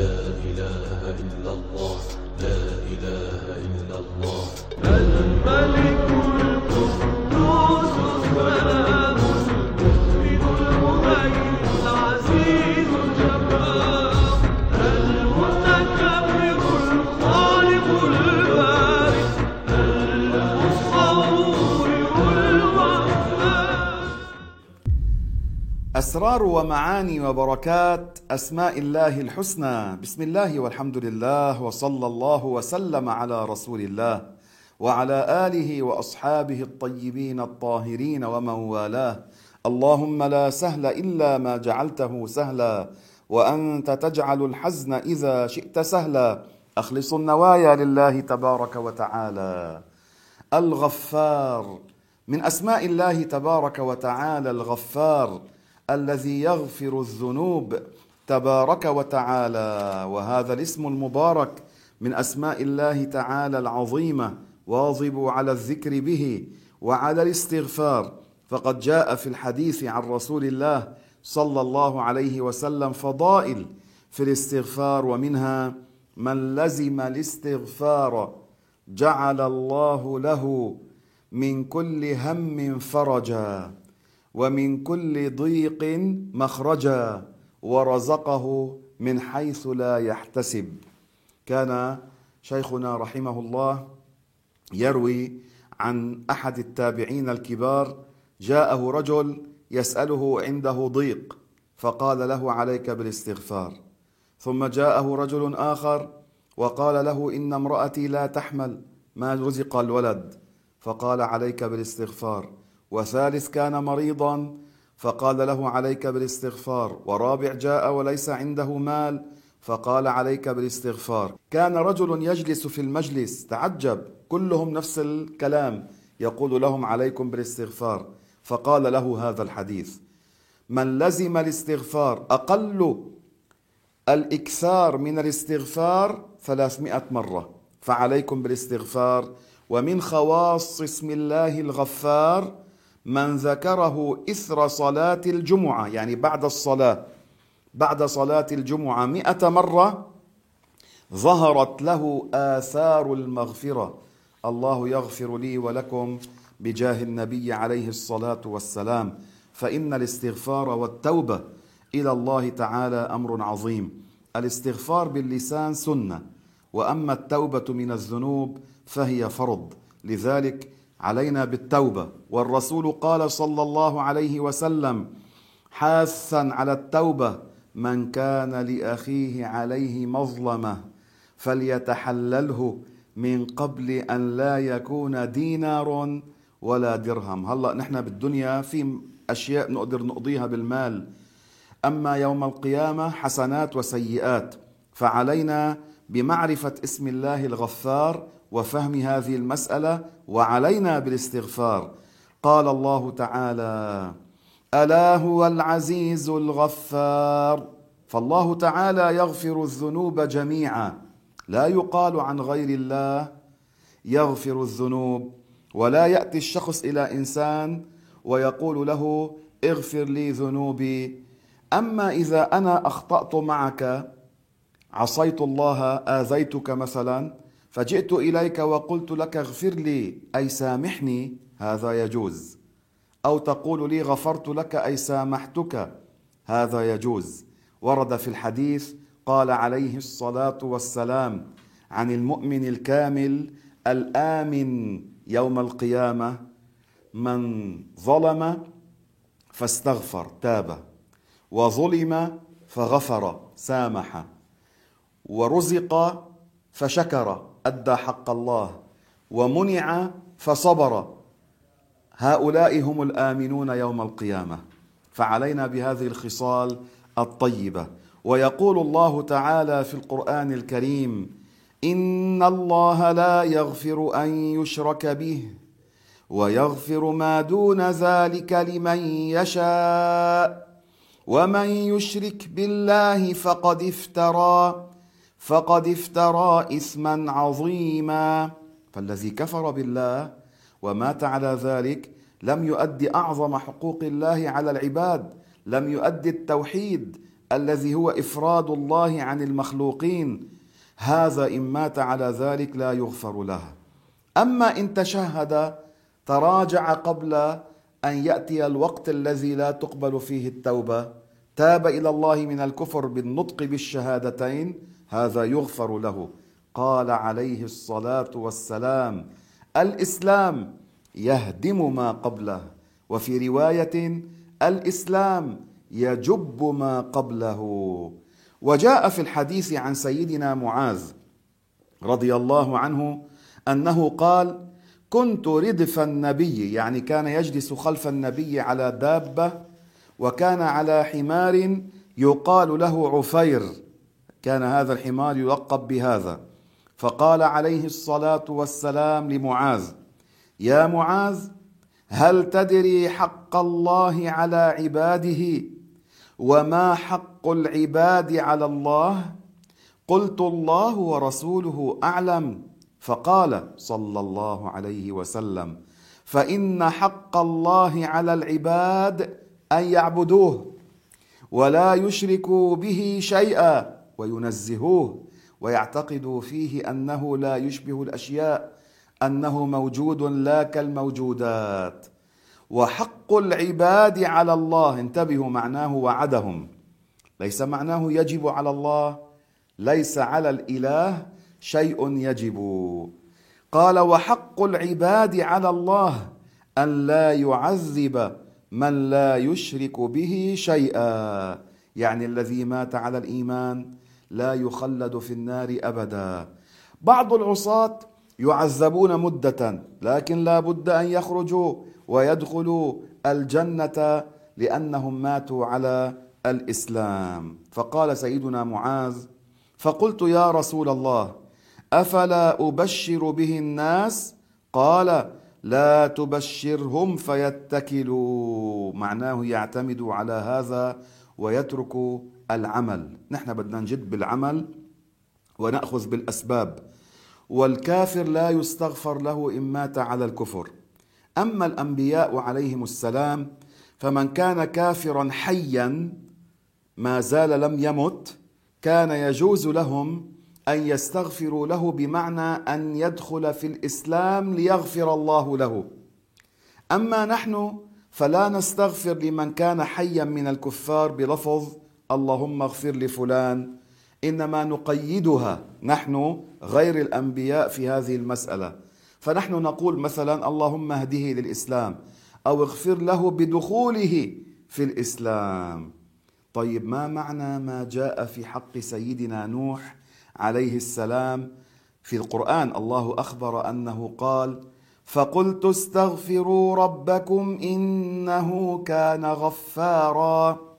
لا إله إلا الله لا إله إلا الله. الملك القدوس. أسرار ومعاني وبركات أسماء الله الحسنى. بسم الله والحمد لله وصلى الله وسلم على رسول الله وعلى آله وأصحابه الطيبين الطاهرين ومن والاه. اللهم لا سهل إلا ما جعلته سهلا وأنت تجعل الحزن إذا شئت سهلا. أخلص النوايا لله تبارك وتعالى. الغفار من أسماء الله تبارك وتعالى الغفار. الذي يغفر الذنوب تبارك وتعالى وهذا الاسم المبارك من أسماء الله تعالى العظيمة واظبوا على الذكر به وعلى الاستغفار. فقد جاء في الحديث عن رسول الله صلى الله عليه وسلم فضائل في الاستغفار ومنها من لزم الاستغفار جعل الله له من كل هم فرجا. ومن كل ضيق مخرجا ورزقه من حيث لا يحتسب. كان شيخنا رحمه الله يروي عن أحد التابعين الكبار جاءه رجل يسأله عنده ضيق فقال له عليك بالاستغفار. ثم جاءه رجل آخر وقال له إن امرأتي لا تحمل ما رزق الولد؟ فقال عليك بالاستغفار. وثالث كان مريضا فقال له عليك بالاستغفار. ورابع جاء وليس عنده مال فقال عليك بالاستغفار. كان رجل يجلس في المجلس تعجب كلهم نفس الكلام يقول لهم عليكم بالاستغفار. فقال له هذا الحديث من لزم الاستغفار أقل الإكثار من الاستغفار ثلاثمائة مرة فعليكم بالاستغفار. ومن خواص اسم الله الغفار من ذكره إثر صلاة الجمعة يعني بعد الصلاة بعد صلاة الجمعة مئة مرة ظهرت له آثار المغفرة. الله يغفر لي ولكم بجاه النبي عليه الصلاة والسلام فإن الاستغفار والتوبة إلى الله تعالى أمر عظيم. الاستغفار باللسان سنة وأما التوبة من الذنوب فهي فرض. لذلك علينا بالتوبة. والرسول قال صلى الله عليه وسلم حاثا على التوبة من كان لأخيه عليه مظلمة فليتحلله من قبل أن لا يكون دينار ولا درهم. هلا نحن بالدنيا في أشياء نقدر نقضيها بالمال. أما يوم القيامة حسنات وسيئات فعلينا بمعرفة اسم الله الغفار وفهم هذه المسألة وعلينا بالاستغفار. قال الله تعالى ألا هو العزيز الغفار فالله تعالى يغفر الذنوب جميعا لا يقال عن غير الله يغفر الذنوب ولا يأتي الشخص إلى إنسان ويقول له اغفر لي ذنوبي أما إذا أنا أخطأت معك عصيت الله آذيتك مثلا فجئت إليك وقلت لك اغفر لي أي سامحني؟ هذا يجوز. أو تقول لي غفرت لك أي سامحتك؟ هذا يجوز. ورد في الحديث قال عليه الصلاة والسلام عن المؤمن الكامل الآمن يوم القيامة من ظلم فاستغفر تاب. وظلم فغفر سامح. ورزق فشكر. أدى حق الله ومنع فصبر. هؤلاء هم الآمنون يوم القيامة. فعلينا بهذه الخصال الطيبة. ويقول الله تعالى في القرآن الكريم إن الله لا يغفر أن يشرك به ويغفر ما دون ذلك لمن يشاء. ومن يشرك بالله فقد افترى. فقد افترى إثما عظيما. فالذي كفر بالله ومات على ذلك لم يؤدي أعظم حقوق الله على العباد لم يؤدي التوحيد الذي هو إفراد الله عن المخلوقين. هذا إن مات على ذلك لا يغفر له. أما إن تشهد تراجع قبل أن يأتي الوقت الذي لا تقبل فيه التوبة تاب إلى الله من الكفر بالنطق بالشهادتين هذا يغفر له. قال عليه الصلاة والسلام الإسلام يهدم ما قبله وفي رواية الإسلام يجب ما قبله. وجاء في الحديث عن سيدنا معاذ رضي الله عنه أنه قال كنت ردف النبي. يعني كان يجلس خلف النبي على دابة وكان على حمار يقال له عفير. كان هذا الحمار يلقب بهذا. فقال عليه الصلاة والسلام لمعاذ يا معاذ هل تدري حق الله على عباده؟ وما حق العباد على الله؟ قلت الله ورسوله أعلم. فقال صلى الله عليه وسلم فإن حق الله على العباد أن يعبدوه ولا يشركوا به شيئا. وينزهوه ويعتقدوا فيه أنه لا يشبه الأشياء أنه موجود لا كالموجودات. وحق العباد على الله انتبهوا معناه وعدهم. ليس معناه يجب على الله ليس على الإله شيء يجب. قال وحق العباد على الله أن لا يعذب من لا يشرك به شيئا. يعني الذي مات على الإيمان لا يخلد في النار أبدا. بعض العصاة يعذبون مدة لكن لا بد أن يخرجوا ويدخلوا الجنة لأنهم ماتوا على الإسلام. فقال سيدنا معاذ فقلت يا رسول الله أفلا أبشر به الناس؟ قال لا تبشرهم فيتكلوا. معناه يعتمدوا على هذا ويتركوا العمل. نحن بدنا نجد بالعمل ونأخذ بالأسباب. والكافر لا يستغفر له إن مات على الكفر. أما الأنبياء عليهم السلام فمن كان كافرا حيا ما زال لم يمت كان يجوز لهم أن يستغفروا له بمعنى أن يدخل في الإسلام ليغفر الله له. أما نحن فلا نستغفر لمن كان حيا من الكفار بلفظ اللهم اغفر لفلان إنما نقيدها نحن غير الأنبياء في هذه المسألة. فنحن نقول مثلا اللهم اهده للإسلام أو اغفر له بدخوله في الإسلام. طيب ما معنى ما جاء في حق سيدنا نوح عليه السلام؟ في القرآن الله أخبر أنه قال فقلت استغفروا ربكم إنه كان غفارا.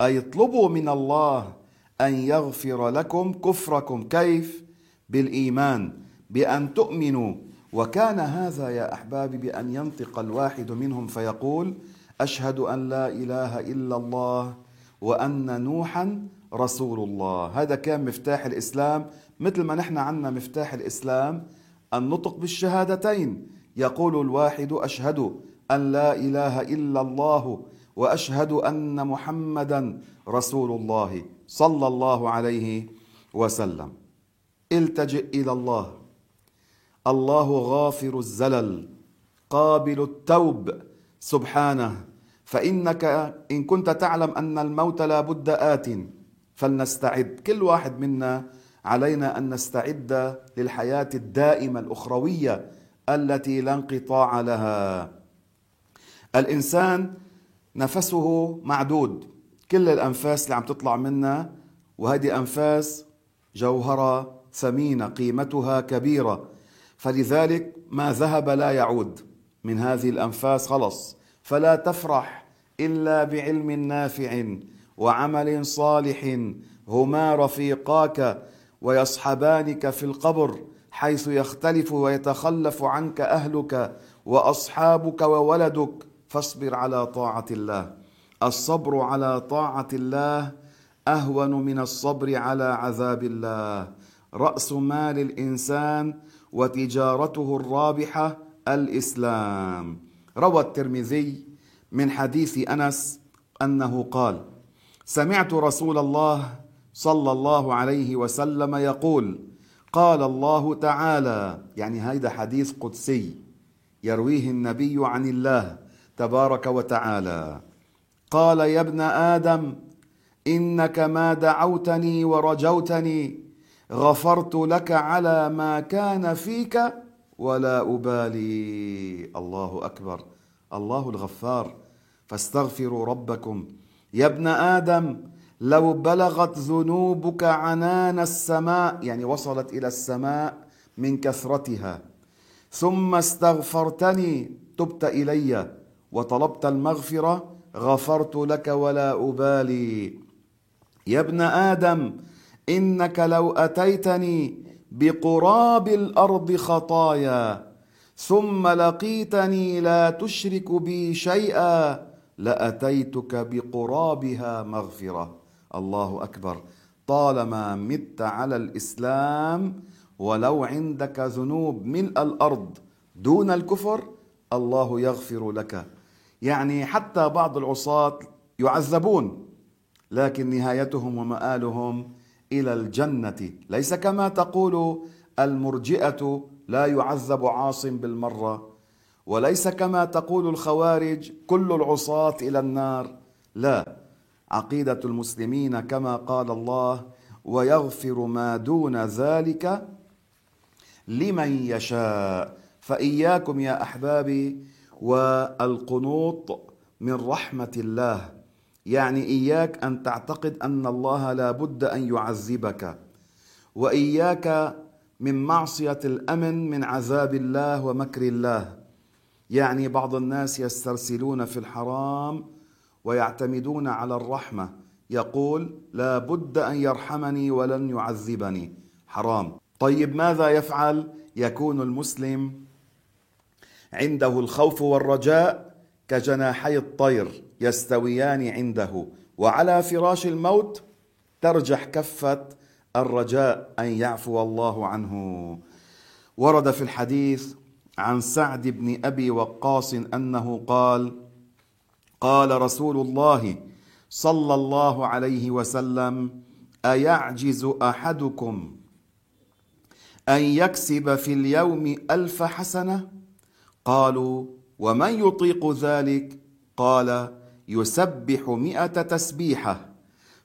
أي اطلبوا من الله أن يغفر لكم كفركم. كيف؟ بالإيمان بأن تؤمنوا. وكان هذا يا أحبابي بأن ينطق الواحد منهم فيقول أشهد أن لا إله إلا الله وأن نوحا رسول الله. هذا كان مفتاح الإسلام. مثل ما نحن عنا مفتاح الإسلام النطق بالشهادتين. يقول الواحد أشهد أن لا إله إلا الله وأشهد أن محمدا رسول الله صلى الله عليه وسلم. التجئ إلى الله. الله غافر الزلل قابل التوب. سبحانه فإنك إن كنت تعلم أن الموت لا بد آت فلنستعد. كل واحد منا علينا أن نستعد للحياة الدائمة الأخروية التي لا انقطاع لها. الإنسان نفسه معدود. كل الأنفاس اللي عم تطلع منا وهذه أنفاس جوهرة ثمينة قيمتها كبيرة. فلذلك ما ذهب لا يعود من هذه الأنفاس خلص. فلا تفرح إلا بعلم نافع وعمل صالح هما رفيقاك ويصحبانك في القبر حيث يختلف ويتخلف عنك أهلك وأصحابك وولدك. فاصبر على طاعة الله. الصبر على طاعة الله أهون من الصبر على عذاب الله. رأس مال الإنسان وتجارته الرابحة الإسلام. روى الترمذي من حديث أنس أنه قال سمعت رسول الله صلى الله عليه وسلم يقول قال الله تعالى يعني هيدا حديث قدسي يرويه النبي عن الله تبارك وتعالى. قال يا ابن آدم إنك ما دعوتني ورجوتني غفرت لك على ما كان فيك ولا أبالي. الله أكبر. الله الغفار. فاستغفروا ربكم. يا ابن آدم لو بلغت ذنوبك عنان السماء يعني وصلت إلى السماء من كثرتها ثم استغفرتني تبت إلي. وطلبت المغفرة غفرت لك ولا أبالي. يا ابن آدم إنك لو أتيتني بقراب الأرض خطايا ثم لقيتني لا تشرك بي شيئا لأتيتك بقرابها مغفرة. الله أكبر. طالما مت على الإسلام ولو عندك ذنوب ملء الأرض دون الكفر الله يغفر لك. يعني حتى بعض العصاة يعذبون لكن نهايتهم ومآلهم إلى الجنة. ليس كما تقول المرجئة لا يعذب عاص بالمرة وليس كما تقول الخوارج كل العصاة إلى النار. لا عقيدة المسلمين كما قال الله ويغفر ما دون ذلك لمن يشاء. فإياكم يا أحبابي والقنوط من رحمة الله. يعني إياك أن تعتقد أن الله لا بد أن يعذبك وإياك من معصية الأمن من عذاب الله ومكر الله. يعني بعض الناس يسترسلون في الحرام ويعتمدون على الرحمة. يقول لا بد أن يرحمني ولن يعذبني. حرام. طيب ماذا يفعل؟ يكون المسلم عنده الخوف والرجاء كجناحي الطير يستويان عنده. وعلى فراش الموت ترجح كفة الرجاء أن يعفو الله عنه. ورد في الحديث عن سعد بن أبي وقاص أنه قال قال رسول الله صلى الله عليه وسلم أيعجز أحدكم أن يكسب في اليوم ألف حسنة؟ قالوا ومن يطيق ذلك؟ قال يسبح مئة تسبيحة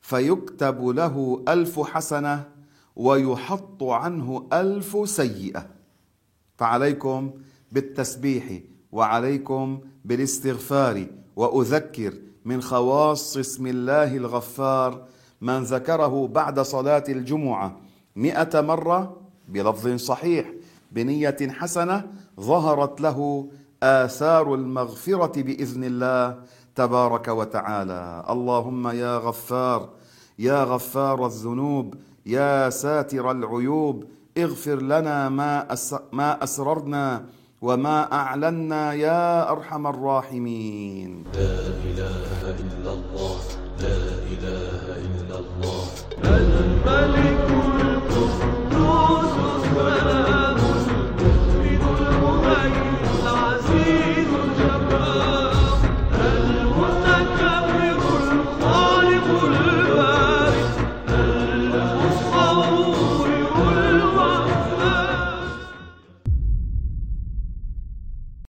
فيكتب له ألف حسنة ويحط عنه ألف سيئة. فعليكم بالتسبيح وعليكم بالاستغفار وأذكر من خواص اسم الله الغفار من ذكره بعد صلاة الجمعة مئة مرة بلفظ صحيح بنية حسنة ظهرت له آثار المغفرة بإذن الله تبارك وتعالى. اللهم يا غفار يا غفار الذنوب يا ساتر العيوب اغفر لنا ما أس ما أسررنا وما أعلنا يا أرحم الراحمين. لا إله إلا الله لا إله إلا الله.